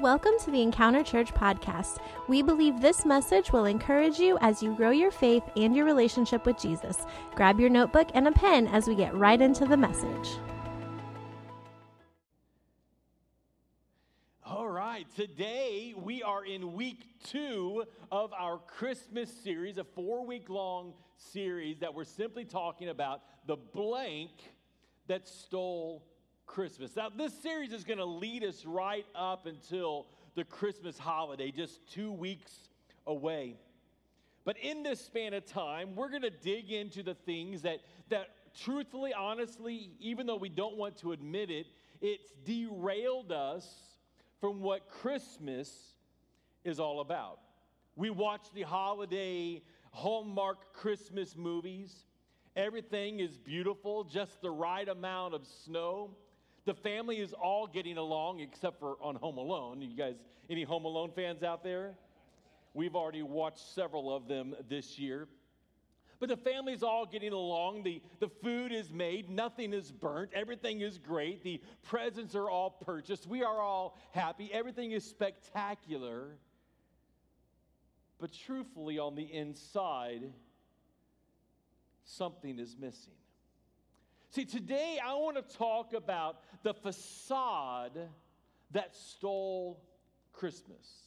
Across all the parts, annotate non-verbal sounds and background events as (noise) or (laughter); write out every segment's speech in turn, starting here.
Welcome to the Encounter Church podcast. We believe this message will encourage you as you grow your faith and your relationship with Jesus. Grab your notebook and a pen as we get right into the message. All right, today we are in week two of our Christmas series, a four week long series that we're simply talking about the blank that stole Christmas. Now, this series is going to lead us right up until the Christmas holiday, just two weeks away. But in this span of time, we're going to dig into the things that, that truthfully, honestly, even though we don't want to admit it, it's derailed us from what Christmas is all about. We watch the holiday Hallmark Christmas movies. Everything is beautiful, just the right amount of snow. The family is all getting along except for on Home Alone. You guys, any Home Alone fans out there? We've already watched several of them this year. But the family's all getting along. The, the food is made, nothing is burnt, everything is great. The presents are all purchased. We are all happy. Everything is spectacular. But truthfully, on the inside, something is missing. See, today I want to talk about the facade that stole Christmas.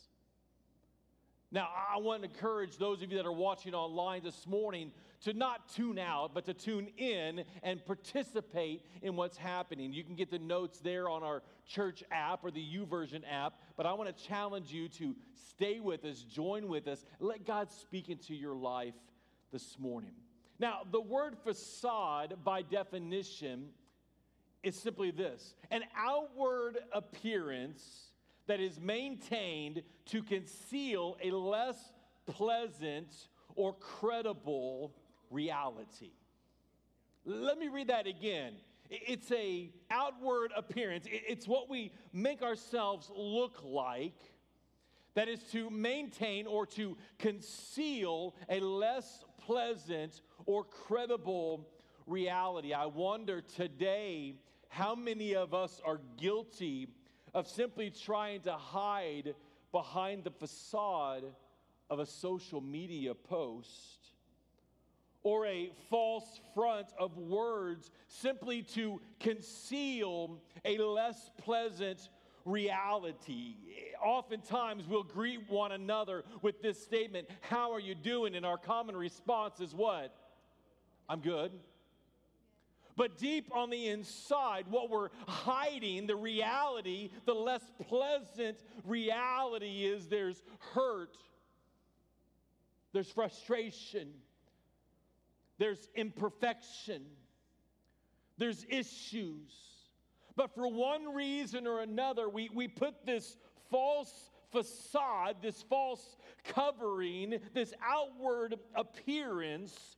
Now, I want to encourage those of you that are watching online this morning to not tune out, but to tune in and participate in what's happening. You can get the notes there on our church app or the YouVersion app, but I want to challenge you to stay with us, join with us, let God speak into your life this morning. Now, the word facade, by definition, is simply this an outward appearance that is maintained to conceal a less pleasant or credible reality. Let me read that again. It's a outward appearance. It's what we make ourselves look like that is to maintain or to conceal a less pleasant or credible reality. I wonder today how many of us are guilty of simply trying to hide behind the facade of a social media post or a false front of words simply to conceal a less pleasant reality. Oftentimes, we'll greet one another with this statement, How are you doing? And our common response is what? I'm good. But deep on the inside, what we're hiding, the reality, the less pleasant reality is there's hurt, there's frustration, there's imperfection, there's issues. But for one reason or another, we, we put this false facade, this false covering, this outward appearance,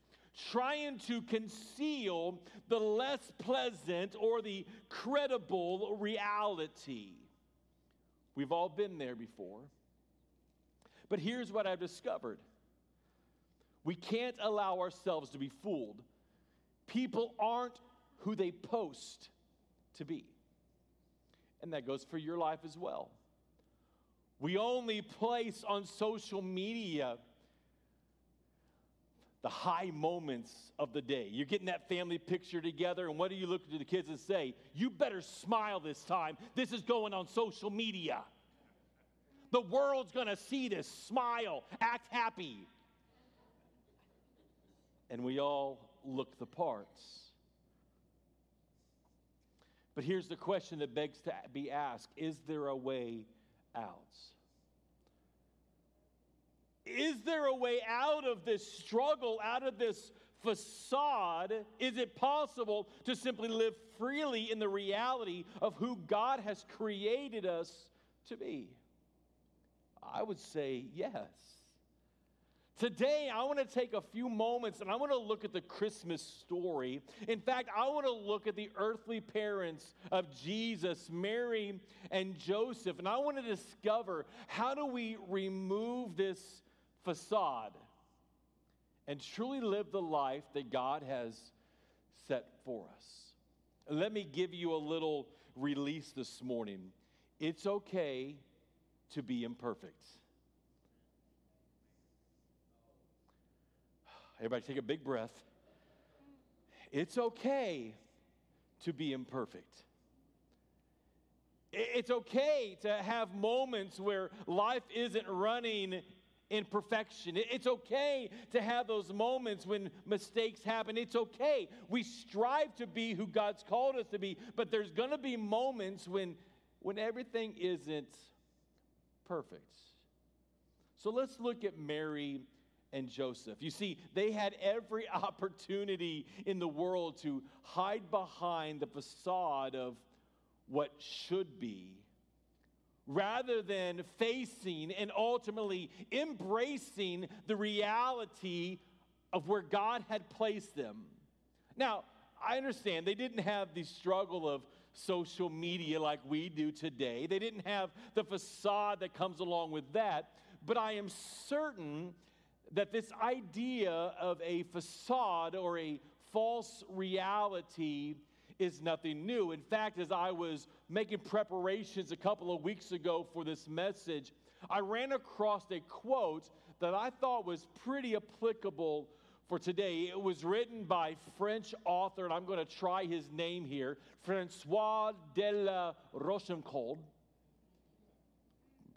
trying to conceal the less pleasant or the credible reality. We've all been there before. But here's what I've discovered we can't allow ourselves to be fooled. People aren't who they post to be. And that goes for your life as well. We only place on social media the high moments of the day. You're getting that family picture together, and what do you look to the kids and say? You better smile this time. This is going on social media. The world's gonna see this. Smile, act happy. And we all look the parts. But here's the question that begs to be asked Is there a way out? Is there a way out of this struggle, out of this facade? Is it possible to simply live freely in the reality of who God has created us to be? I would say yes. Today, I want to take a few moments and I want to look at the Christmas story. In fact, I want to look at the earthly parents of Jesus, Mary and Joseph, and I want to discover how do we remove this facade and truly live the life that God has set for us. Let me give you a little release this morning. It's okay to be imperfect. Everybody take a big breath. It's okay to be imperfect. It's okay to have moments where life isn't running in perfection. It's okay to have those moments when mistakes happen. It's okay. We strive to be who God's called us to be, but there's going to be moments when when everything isn't perfect. So let's look at Mary and Joseph. You see, they had every (laughs) opportunity in the world to hide behind the facade of what should be rather than facing and ultimately embracing the reality of where God had placed them. Now, I understand they didn't have the struggle of social media like we do today. They didn't have the facade that comes along with that. But I am certain that this idea of a facade or a false reality is nothing new. In fact, as I was making preparations a couple of weeks ago for this message, I ran across a quote that I thought was pretty applicable for today. It was written by French author, and I'm going to try his name here, Francois de la Rochefoucauld.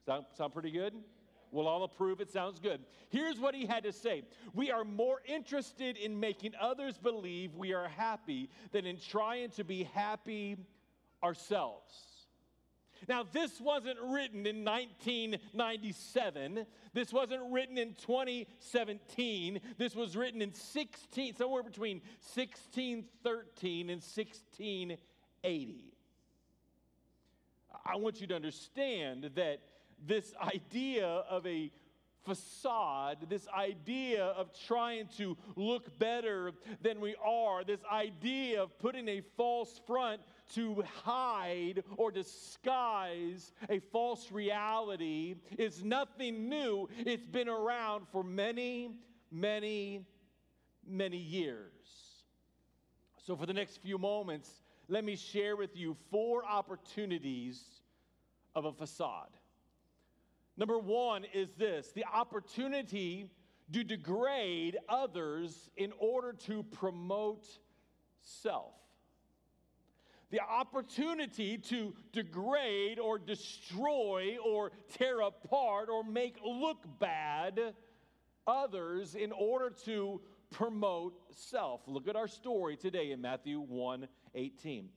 Sound, sound pretty good? We'll all approve it sounds good. Here's what he had to say We are more interested in making others believe we are happy than in trying to be happy ourselves. Now, this wasn't written in 1997. This wasn't written in 2017. This was written in 16, somewhere between 1613 and 1680. I want you to understand that this idea of a facade, this idea of trying to look better than we are, this idea of putting a false front to hide or disguise a false reality is nothing new. It's been around for many, many, many years. So, for the next few moments, let me share with you four opportunities of a facade. Number one is this the opportunity to degrade others in order to promote self the opportunity to degrade or destroy or tear apart or make look bad others in order to promote self. Look at our story today in Matthew 1 18.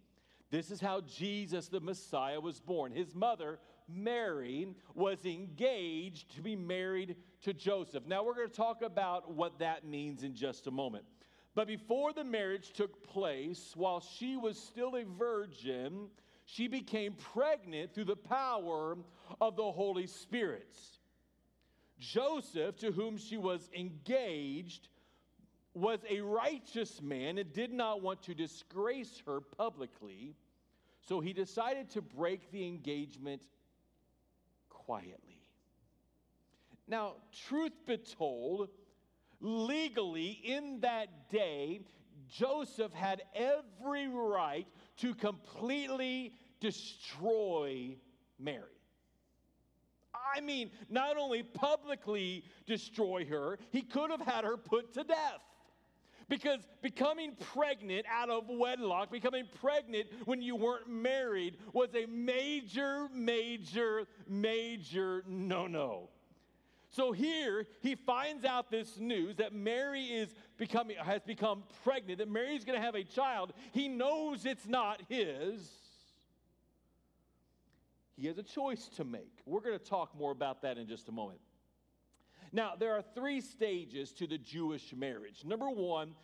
This is how Jesus the Messiah was born. His mother, Mary, was engaged to be married to Joseph. Now, we're going to talk about what that means in just a moment. But before the marriage took place, while she was still a virgin, she became pregnant through the power of the Holy Spirit. Joseph, to whom she was engaged, was a righteous man and did not want to disgrace her publicly, so he decided to break the engagement quietly. Now, truth be told, legally in that day, Joseph had every right to completely destroy Mary. I mean, not only publicly destroy her, he could have had her put to death. Because becoming pregnant out of wedlock, becoming pregnant when you weren't married, was a major, major, major no no. So here he finds out this news that Mary is becoming has become pregnant, that Mary's going to have a child. He knows it's not his. He has a choice to make. We're going to talk more about that in just a moment. Now, there are three stages to the Jewish marriage. Number one,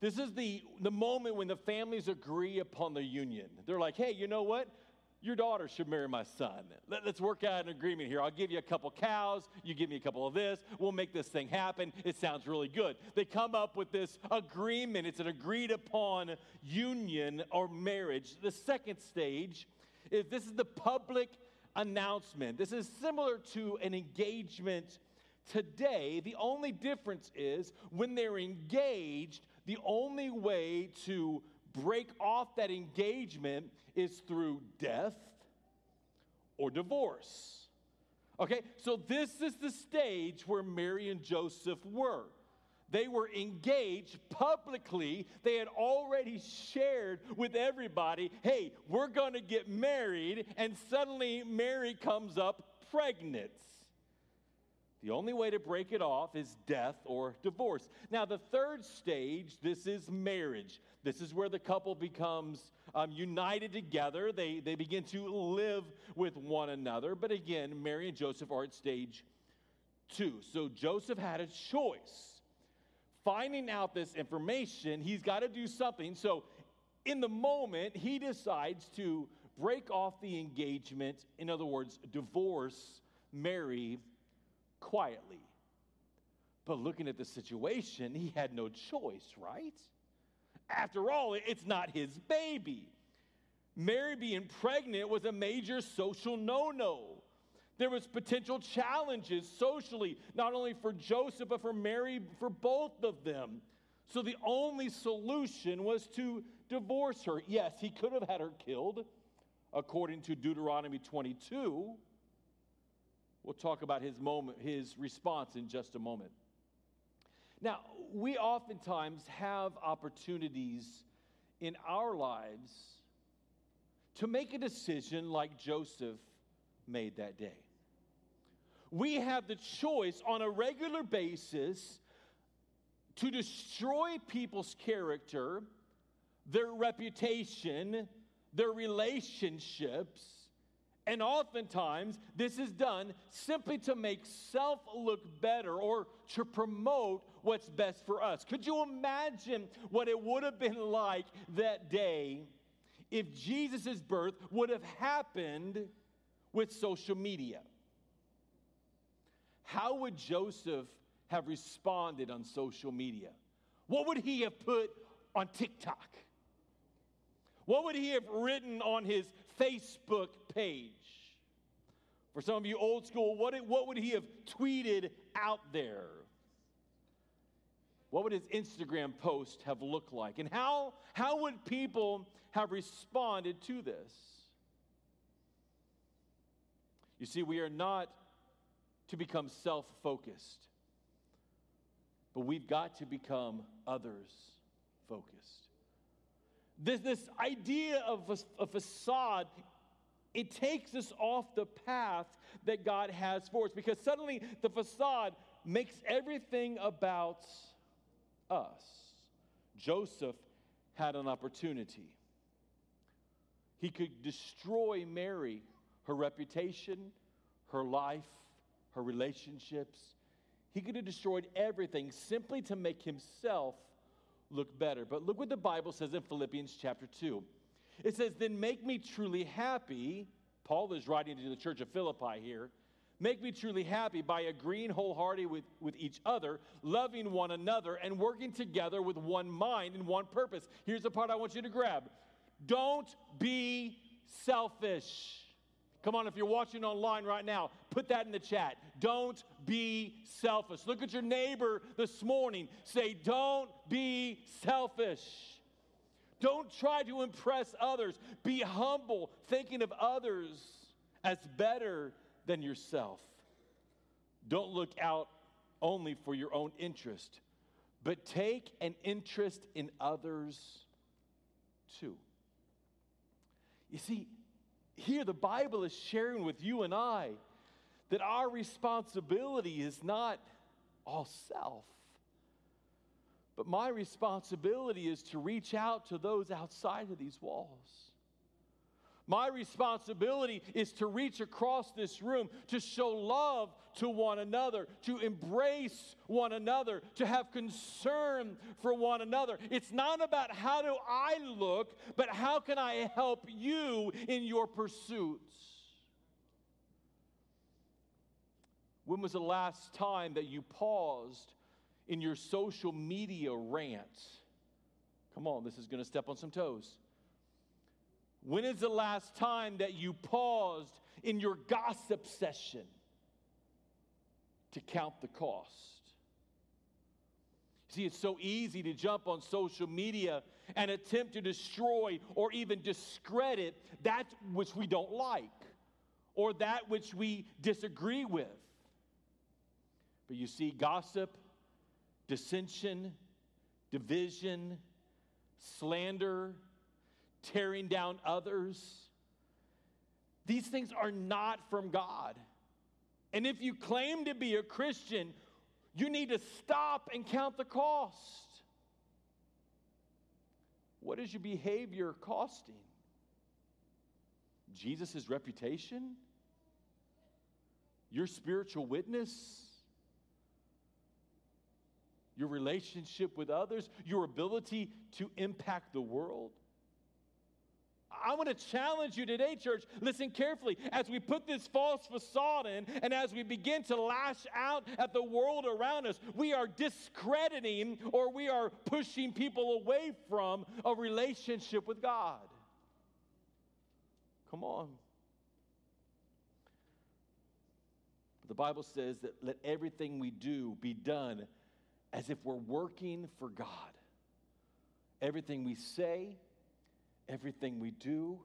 this is the, the moment when the families agree upon the union. They're like, hey, you know what? your daughter should marry my son. Let, us work out an agreement here. I'll give you a couple cows, you give me a couple of this, we'll make this thing happen. It sounds really good. They come up with this agreement, it's an agreed upon union or marriage. The second stage is this is the public announcement. This is similar to an engagement today. The only difference is when they're engaged, the only way to break off that engagement is through death or divorce. Okay, so this is the stage where Mary and Joseph were. They were engaged publicly. They had already shared with everybody, hey, we're to get married. And suddenly Mary comes up pregnant. The only way to break it off is death or divorce. Now, the third stage, this is marriage. This is where the couple becomes um, united together. They, they begin to live with one another. But again, Mary and Joseph are at stage two. So Joseph had a choice. Finding out this information, he's got to do something. So, in the moment, he decides to break off the engagement, in other words, divorce Mary quietly. But looking at the situation, he had no choice, right? After all, it's not his baby. Mary being pregnant was a major social no no. There was potential challenges socially, not only for Joseph, but for Mary, for both of them. So the only solution was to divorce her. Yes, he could have had her killed, according to Deuteronomy 22. We'll talk about his moment, his response in just a moment. Now, we oftentimes have opportunities in our lives to make a decision like Joseph made that day. We have the choice on a regular basis to destroy people's character, their reputation, their relationships, and oftentimes, this is done simply to make self look better or to promote what's best for us. Could you imagine what it would have been like that day if Jesus' birth would have happened with social media? How would Joseph have responded on social media? What would he have put on TikTok? What would he have written on his Facebook page? For some of you old school, what, what would he have tweeted out there? What would his Instagram post have looked like? And how, how would people have responded to this? You see, we are not to become self focused, but we've got to become others focused. This, this idea of a, a facade it takes us off the path that God has for us because suddenly the facade makes everything about us. Joseph had an opportunity. He could destroy Mary, her reputation, her life, her relationships. He could have destroyed everything simply to make himself look better. But look what the Bible says in Philippians chapter 2. It says, Then make me truly happy. Paul is writing to the church of Philippi here. Make me truly happy by agreeing wholeheartedly with, with each other, loving one another, and working together with one mind and one purpose. Here's the part I want you to grab don't be selfish. Come on, if you're watching online right now, put that in the chat. Don't be selfish. Look at your neighbor this morning. Say, Don't be selfish. Don't try to impress others. Be humble, thinking of others as better than yourself. Don't look out only for your own interest, but take an interest in others too. You see, here the Bible is sharing with you and I that our responsibility is not all self. But my responsibility is to reach out to those outside of these walls. My responsibility is to reach across this room, to show love to one another, to embrace one another, to have concern for one another. It's not about how do I look, but how can I help you in your pursuits? When was the last time that you paused in your social media rant. Come on, this is going to step on some toes. When is the last time that you paused in your gossip session to count the cost? See, it's so easy to jump on social media and attempt to destroy or even discredit that which we don't like or that which we disagree with. But you see, gossip, dissension, division, slander, tearing down others, these things are not from God. And if you claim to be a Christian, you need to stop and count the cost. What is your behavior costing? Jesus' reputation? Your spiritual witness? Your relationship with others? Your ability to impact the world? I want to challenge you today, church. Listen carefully. As we put this false facade in and as we begin to lash out at the world around us, we are discrediting or we are pushing people away from a relationship with God. Come on. The Bible says that let everything we do be done as if we're working for God. Everything we say, everything we do,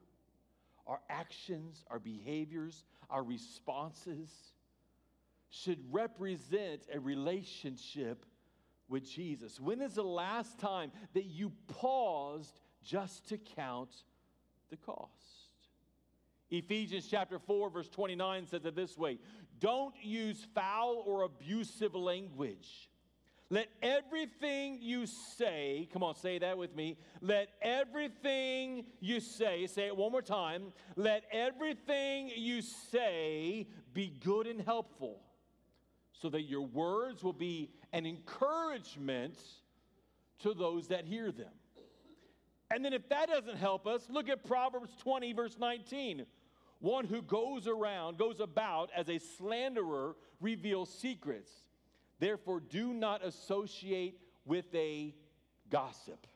our actions, our behaviors, our responses should represent a relationship with Jesus. When is the last time that you paused just to count the cost? Ephesians chapter 4, verse 29 says it this way Don't use foul or abusive language let everything you say, come on, say that with me. Let everything you say, say it one more time. Let everything you say be good and helpful, so that your words will be an encouragement to those that hear them. And then, if that doesn't help us, look at Proverbs 20, verse 19. One who goes around, goes about as a slanderer, reveals secrets Therefore, do not associate with a gossip.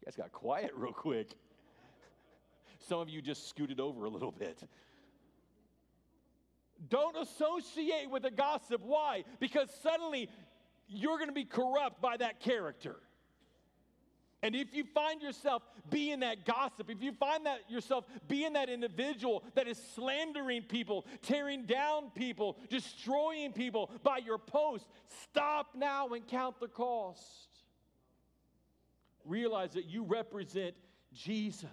You guys got quiet real quick. Some of you just scooted over a little bit. Don't associate with a gossip. Why? Because suddenly you're going to be corrupt by that character. And if you find yourself being that gossip, if you find that yourself being that individual that is slandering people, tearing down people, destroying people by your post, stop now and count the cost. Realize that you represent Jesus.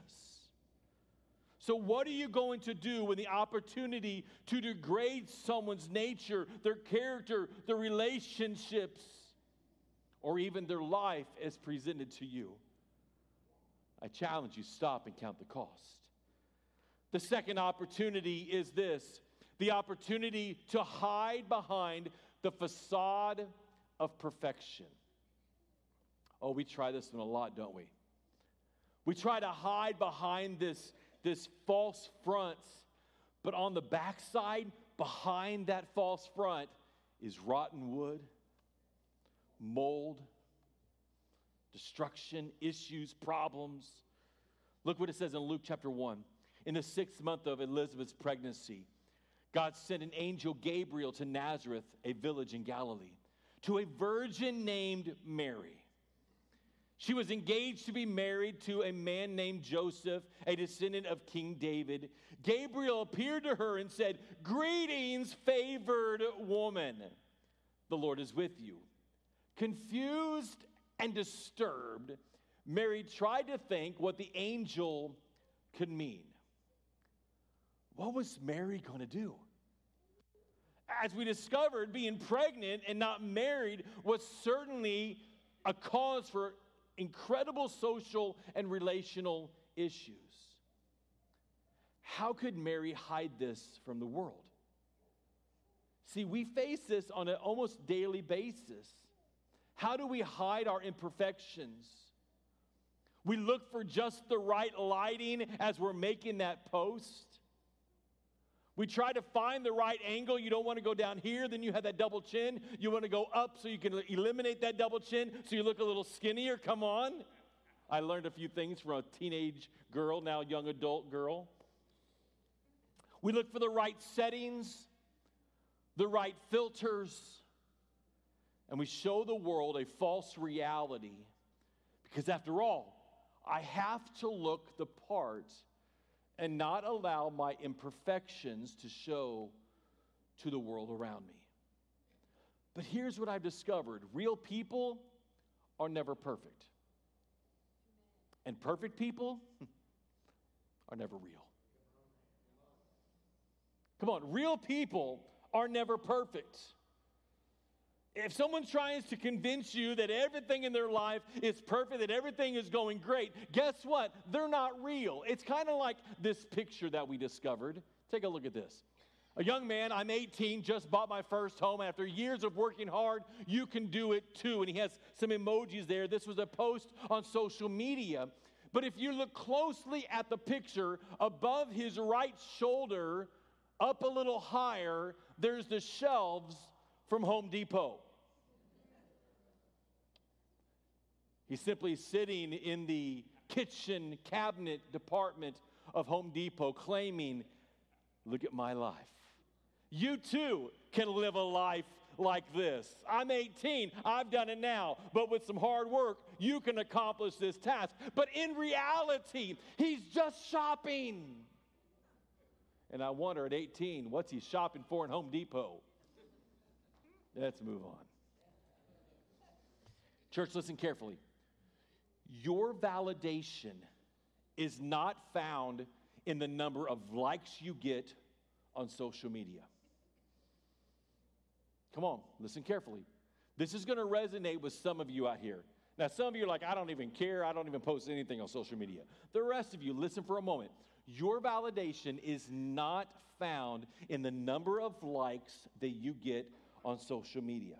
So, what are you going to do when the opportunity to degrade someone's nature, their character, their relationships, or even their life as presented to you. I challenge you, stop and count the cost. The second opportunity is this the opportunity to hide behind the facade of perfection. Oh, we try this one a lot, don't we? We try to hide behind this, this false front, but on the backside, behind that false front, is rotten wood mold, destruction, issues, problems. Look what it says in Luke chapter 1. In the sixth month of Elizabeth's pregnancy, God sent an angel Gabriel to Nazareth, a village in Galilee, to a virgin named Mary. She was engaged to be married to a man named Joseph, a descendant of King David. Gabriel appeared to her and said, Greetings, favored woman. The Lord is with you. Confused and disturbed, Mary tried to think what the angel could mean. What was Mary going to do? As we discovered, being pregnant and not married was certainly a cause for incredible social and relational issues. How could Mary hide this from the world? See, we face this on an almost daily basis. How do we hide our imperfections? We look for just the right lighting as we're making that post. We try to find the right angle. You don't want to go down here, then you have that double chin. You want to go up so you can eliminate that double chin so you look a little skinnier. Come on. I learned a few things from a teenage girl, now young adult girl. We look for the right settings, the right filters and we show the world a false reality because, after all, I have to look the part and not allow my imperfections to show to the world around me. But here's what I've discovered real people are never perfect, and perfect people (laughs) are never real. Come on, real people are never perfect. If someone tries to convince you that everything in their life is perfect, that everything is going great, guess what? They're not real. It's kind of like this picture that we discovered. Take a look at this. A young man, I'm 18, just bought my first home. After years of working hard, you can do it too. And he has some emojis there. This was a post on social media. But if you look closely at the picture, above his right shoulder, up a little higher, there's the shelves from Home Depot. He's simply sitting in the kitchen cabinet department of Home Depot claiming, Look at my life. You too can live a life like this. I'm 18, I've done it now, but with some hard work, you can accomplish this task. But in reality, he's just shopping. And I wonder at 18, what's he shopping for in Home Depot? Let's move on. Church, listen carefully. Your validation is not found in the number of likes you get on social media. Come on, listen carefully. This is going to resonate with some of you out here. Now, some of you are like, I don't even care. I don't even post anything on social media. The rest of you, listen for a moment. Your validation is not found in the number of likes that you get on social media.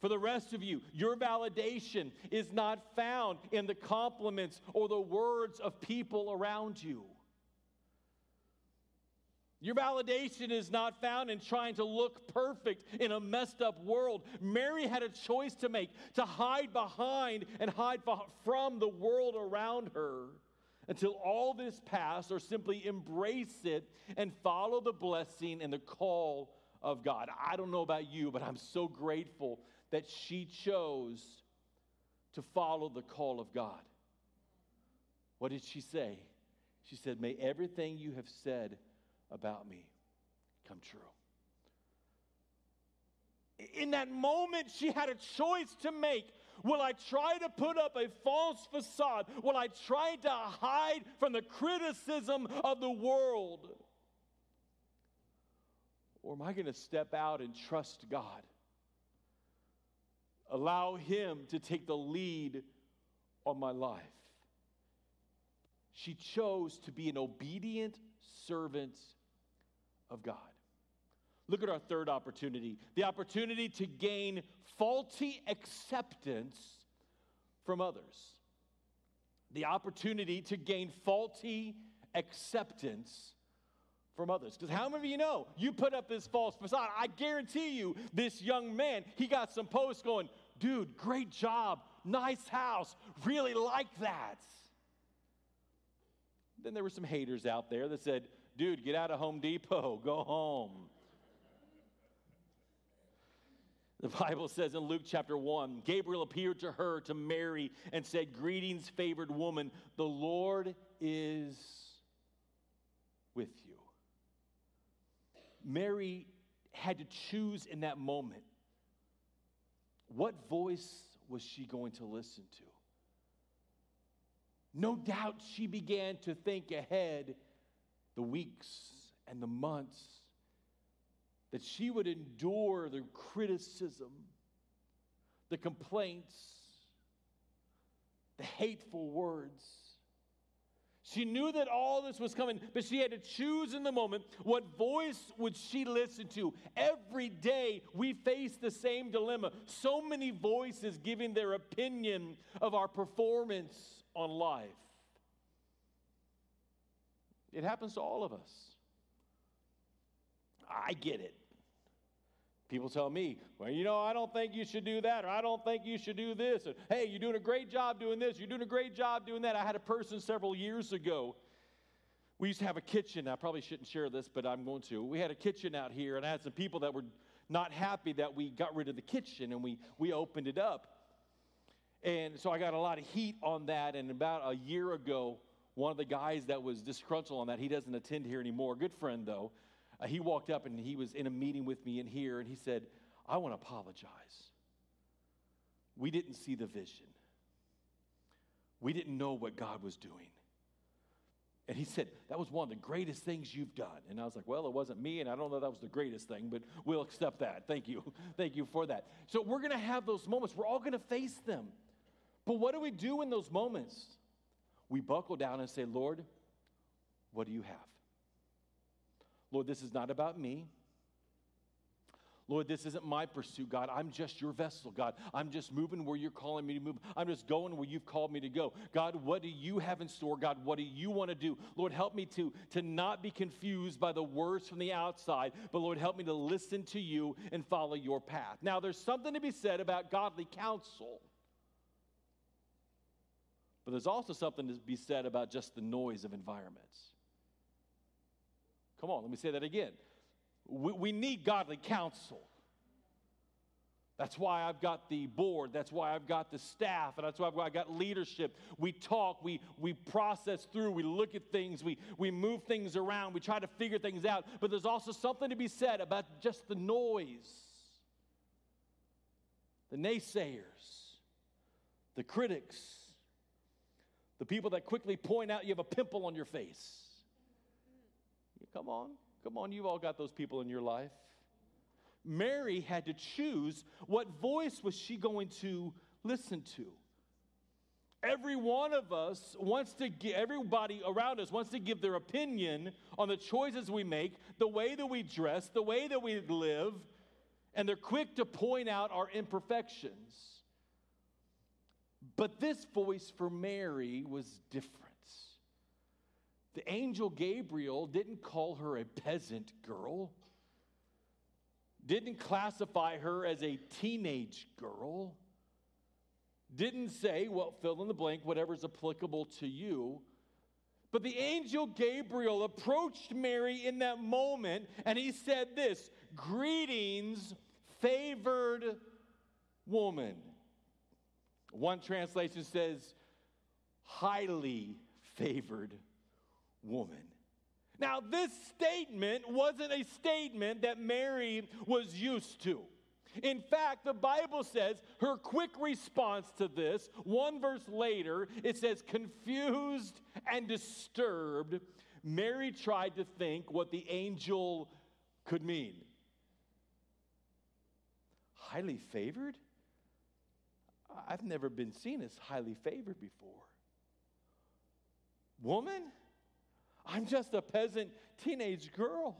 For the rest of you, your validation is not found in the compliments or the words of people around you. Your validation is not found in trying to look perfect in a messed up world. Mary had a choice to make to hide behind and hide from the world around her until all this passed, or simply embrace it and follow the blessing and the call of God. I don't know about you, but I'm so grateful that she chose to follow the call of God. What did she say? She said, May everything you have said about me come true. In that moment, she had a choice to make. Will I try to put up a false facade? Will I try to hide from the criticism of the world? Or am I going to step out and trust God? Allow Him to take the lead on my life. She chose to be an obedient servant of God. Look at our third opportunity the opportunity to gain faulty acceptance from others. The opportunity to gain faulty acceptance from others. Because how many of you know you put up this false facade? I guarantee you, this young man, he got some posts going, dude, great job, nice house, really like that. Then there were some haters out there that said, dude, get out of Home Depot, (laughs) go home. The Bible says in Luke chapter 1 Gabriel appeared to her, to Mary, and said, Greetings, favored woman, the Lord is with you. Mary had to choose in that moment what voice was she going to listen to? No doubt she began to think ahead the weeks and the months that she would endure the criticism, the complaints, the hateful words. She knew that all this was coming, but she had to choose in the moment what voice would she listen to. Every day we face the same dilemma. So many voices giving their opinion of our performance on life. It happens to all of us. I get it. People tell me, well, you know, I don't think you should do that, or I don't think you should do this, or hey, you're doing a great job doing this, you're doing a great job doing that. I had a person several years ago. We used to have a kitchen. I probably shouldn't share this, but I'm going to. We had a kitchen out here, and I had some people that were not happy that we got rid of the kitchen and we, we opened it up. And so I got a lot of heat on that. And about a year ago, one of the guys that was disgruntled on that, he doesn't attend here anymore, good friend though, uh, he walked up and he was in a meeting with me in here and he said, I want to apologize. We didn't see the vision, we didn't know what God was doing. And he said, That was one of the greatest things you've done. And I was like, Well, it wasn't me, and I don't know that was the greatest thing, but we'll accept that. Thank you. (laughs) Thank you for that. So we're going to have those moments. We're all going to face them. But what do we do in those moments? We buckle down and say, Lord, what do you have? Lord, this is not about me. Lord, this isn't my pursuit, God. I'm just your vessel, God. I'm just moving where you're calling me to move. I'm just going where you've called me to go. God, what do you have in store? God, what do you want to do? Lord, help me to, to not be confused by the words from the outside, but Lord, help me to listen to you and follow your path. Now, there's something to be said about godly counsel, but there's also something to be said about just the noise of environments. Come on, let me say that again. We, we need godly counsel. That's why I've got the board. That's why I've got the staff. And that's why I've got leadership. We talk, we, we process through, we look at things, we, we move things around, we try to figure things out. But there's also something to be said about just the noise, the naysayers, the critics, the people that quickly point out you have a pimple on your face. Come on. Come on, you've all got those people in your life. Mary had to choose what voice was she going to listen to. Every one of us wants to give, everybody around us wants to give their opinion on the choices we make, the way that we dress, the way that we live, and they're quick to point out our imperfections. But this voice for Mary was different. The angel Gabriel didn't call her a peasant girl, didn't classify her as a teenage girl, didn't say, well, fill in the blank, whatever's applicable to you. But the angel Gabriel approached Mary in that moment and he said this Greetings, favored woman. One translation says, highly favored woman. Now, this statement wasn't a statement that Mary was used to. In fact, the Bible says her quick response to this, one verse later, it says, confused and disturbed, Mary tried to think what the angel could mean. Highly favored? I've never been seen as highly favored before. Woman? I'm just a peasant teenage girl.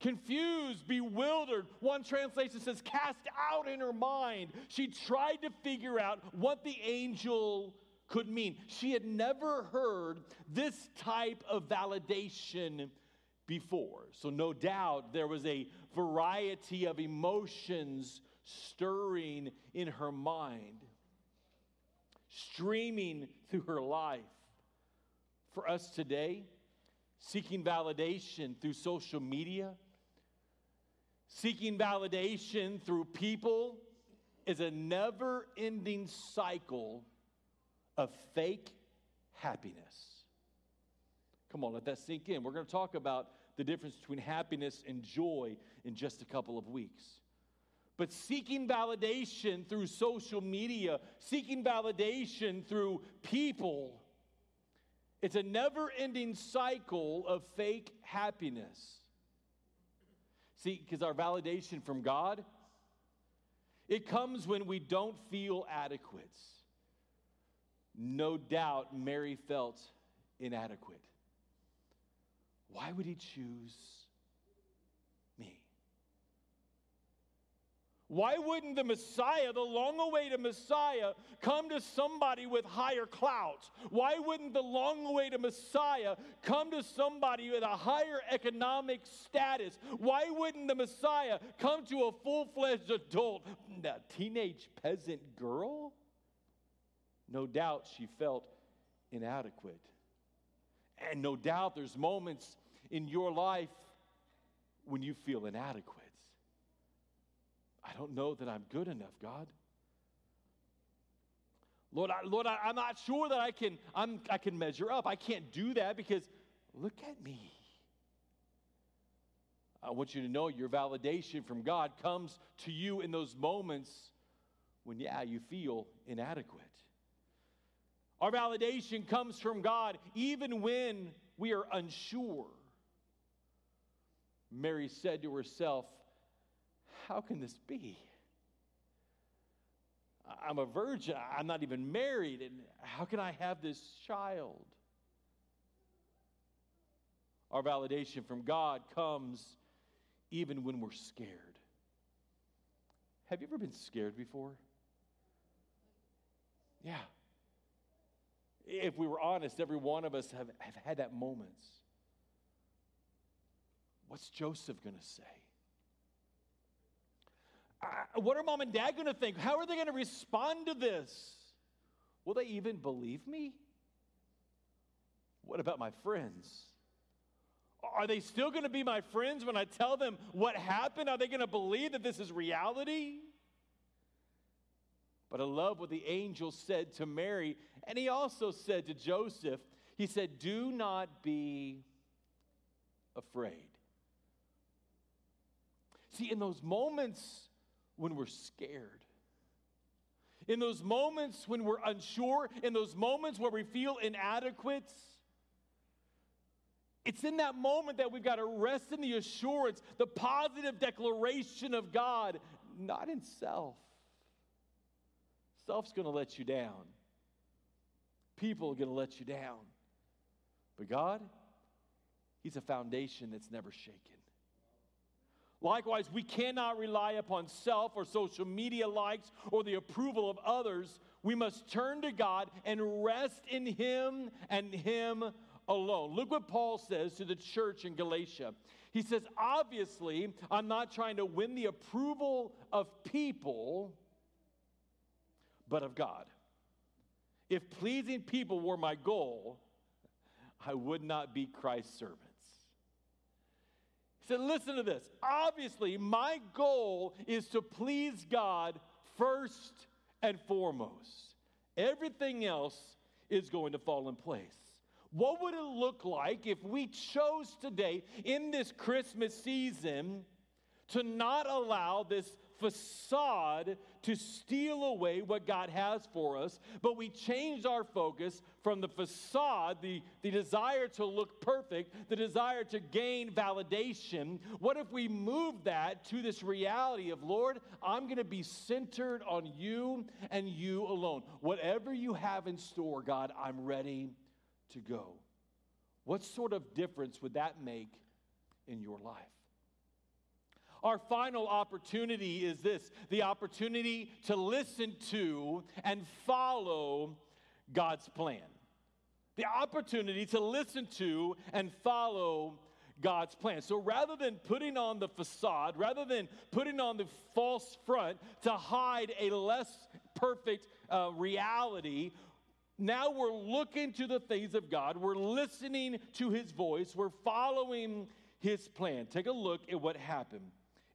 Confused, bewildered. One translation says, cast out in her mind. She tried to figure out what the angel could mean. She had never heard this type of validation before. So, no doubt, there was a variety of emotions stirring in her mind, streaming through her life for us today, seeking validation through social media, seeking validation through people is a never ending cycle of fake happiness. Come on, let that sink in. We're going to talk about the difference between happiness and joy in just a couple of weeks. But seeking validation through social media, seeking validation through people, it's a never ending cycle of fake happiness. See, because our validation from God, it comes when we don't feel adequate. No doubt Mary felt inadequate. Why would he choose Why wouldn't the Messiah, the long awaited Messiah, come to somebody with higher clout? Why wouldn't the long awaited Messiah come to somebody with a higher economic status? Why wouldn't the Messiah come to a full fledged adult, a teenage peasant girl? No doubt she felt inadequate. And no doubt there's moments in your life when you feel inadequate. I don't know that I'm good enough, God. Lord, I, Lord, I, am not sure that I can, I'm, I can measure up. I can't do that because look at me. I want you to know your validation from God comes to you in those moments when, yeah, you feel inadequate. Our validation comes from God even when we are unsure. Mary said to herself, How can this be? I'm a virgin. I'm not even married. And how can I have this child? Our validation from God comes even when we're scared. Have you ever been scared before? Yeah. If we were honest, every one of us have, have had that moments. What's Joseph going to say? What are mom and dad going to think? How are they going to respond to this? Will they even believe me? What about my friends? Are they still going to be my friends when I tell them what happened? Are they going to believe that this is reality? But I love what the angel said to Mary, and he also said to Joseph, He said, Do not be afraid. See, in those moments when we're scared, in those moments when we're unsure, in those moments where we feel inadequate, it's in that moment that we've got to rest in the assurance, the positive declaration of God, not in self. Self's going to let you down. People are going to let you down. But God, He's a foundation that's never shaken. Likewise, we cannot rely upon self or social media likes or the approval of others. We must turn to God and rest in Him and Him alone. Look what Paul says to the church in Galatia. He says, Obviously, I'm not trying to win the approval of people, but of God. If pleasing people were my goal, I would not be Christ's servants. Said, Listen to this. Obviously, my goal is to please God first and foremost. Everything else is going to fall in place. What would it look like if we chose today in this Christmas season to not allow this facade to steal away what God has for us, but we changed our focus from the facade, the, the desire to look perfect, the desire to gain validation. What if we move that to this reality of, Lord, I'm going to be centered on you and you alone. Whatever you have in store, God, I'm ready to go. What sort of difference would that make in your life? Our final opportunity is this the opportunity to listen to and follow God's plan. The opportunity to listen to and follow God's plan. So rather than putting on the facade, rather than putting on the false front to hide a less perfect uh, reality, now we're looking to the things of God. We're listening to his voice. We're following his plan. Take a look at what happened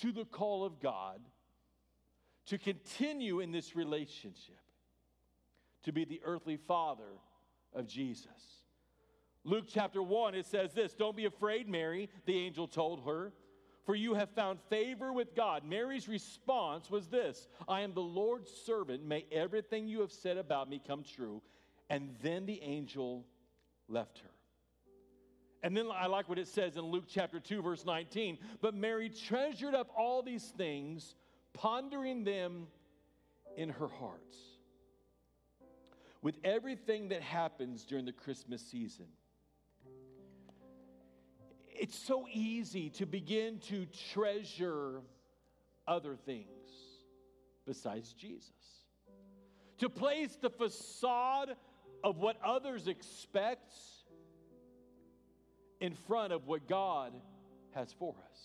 to the call of God to continue in this relationship, to be the earthly father of Jesus. Luke chapter 1, it says this Don't be afraid, Mary, the angel told her, for you have found favor with God. Mary's response was this I am the Lord's servant. May everything you have said about me come true. And then the angel left her. And then I like what it says in Luke chapter 2, verse 19. But Mary treasured up all these things, pondering them in her heart. With everything that happens during the Christmas season, it's so easy to begin to treasure other things besides Jesus. To place the facade of what others expect in front of what God has for us.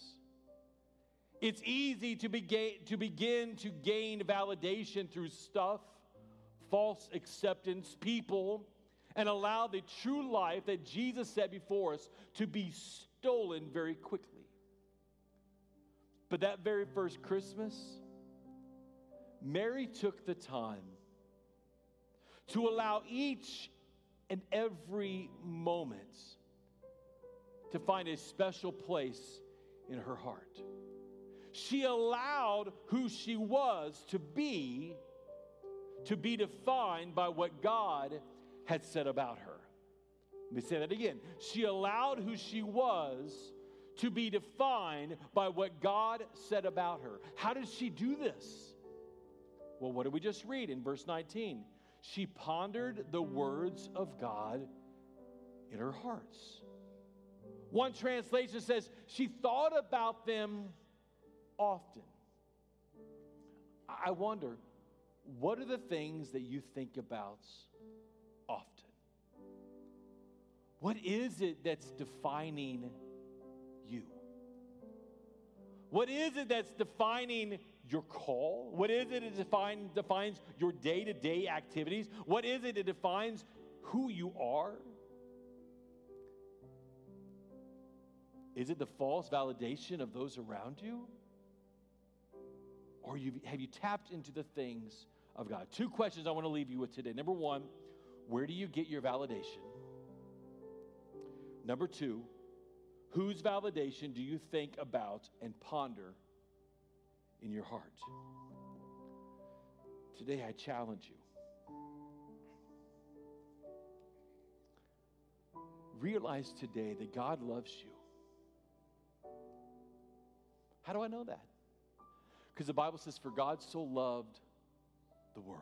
It's easy to, begin to begin to gain validation through stuff, false acceptance, people, and allow the true life that Jesus set before us to be stolen very quickly. But that very first Christmas, Mary took the time to allow each and every moment to find a special place in her heart. She allowed who she was to be to be defined by what God had said about her. Let me say that again. She allowed who she was to be defined by what God said about her. How did she do this? Well, what did we just read in verse 19? She pondered the words of God in her hearts. One translation says she thought about them often. I wonder, what are the things that you think about often? What is it that's defining you? What is it that's defining your call? What is it that define, defines your day to day activities? What is it that defines who you are? Is it the false validation of those around you? Or have you tapped into the things of God? Two questions I want to leave you with today. Number one, where do you get your validation? Number two, whose validation do you think about and ponder in your heart? Today, I challenge you. Realize today that God loves you. How do I know that? Because the Bible says, For God so loved the world.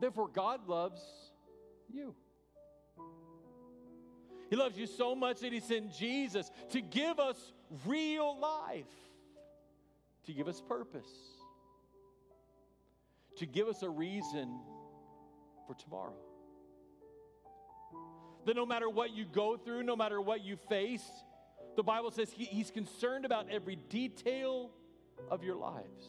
Therefore, God loves you. He loves you so much that He sent Jesus to give us real life, to give us purpose, to give us a reason for tomorrow. That no matter what you go through, no matter what you face, the Bible says he, He's concerned about every detail of your lives.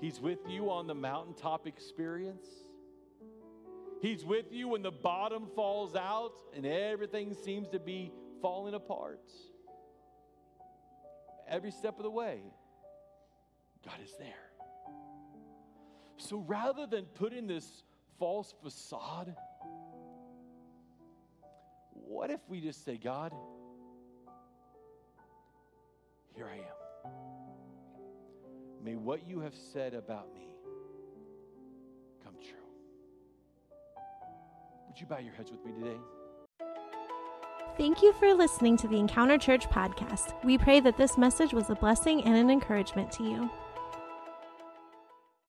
He's with you on the mountaintop experience. He's with you when the bottom falls out and everything seems to be falling apart. Every step of the way, God is there. So rather than put in this false facade, what if we just say, God, here I am. May what you have said about me come true. Would you bow your heads with me today? Thank you for listening to the Encounter Church podcast. We pray that this message was a blessing and an encouragement to you.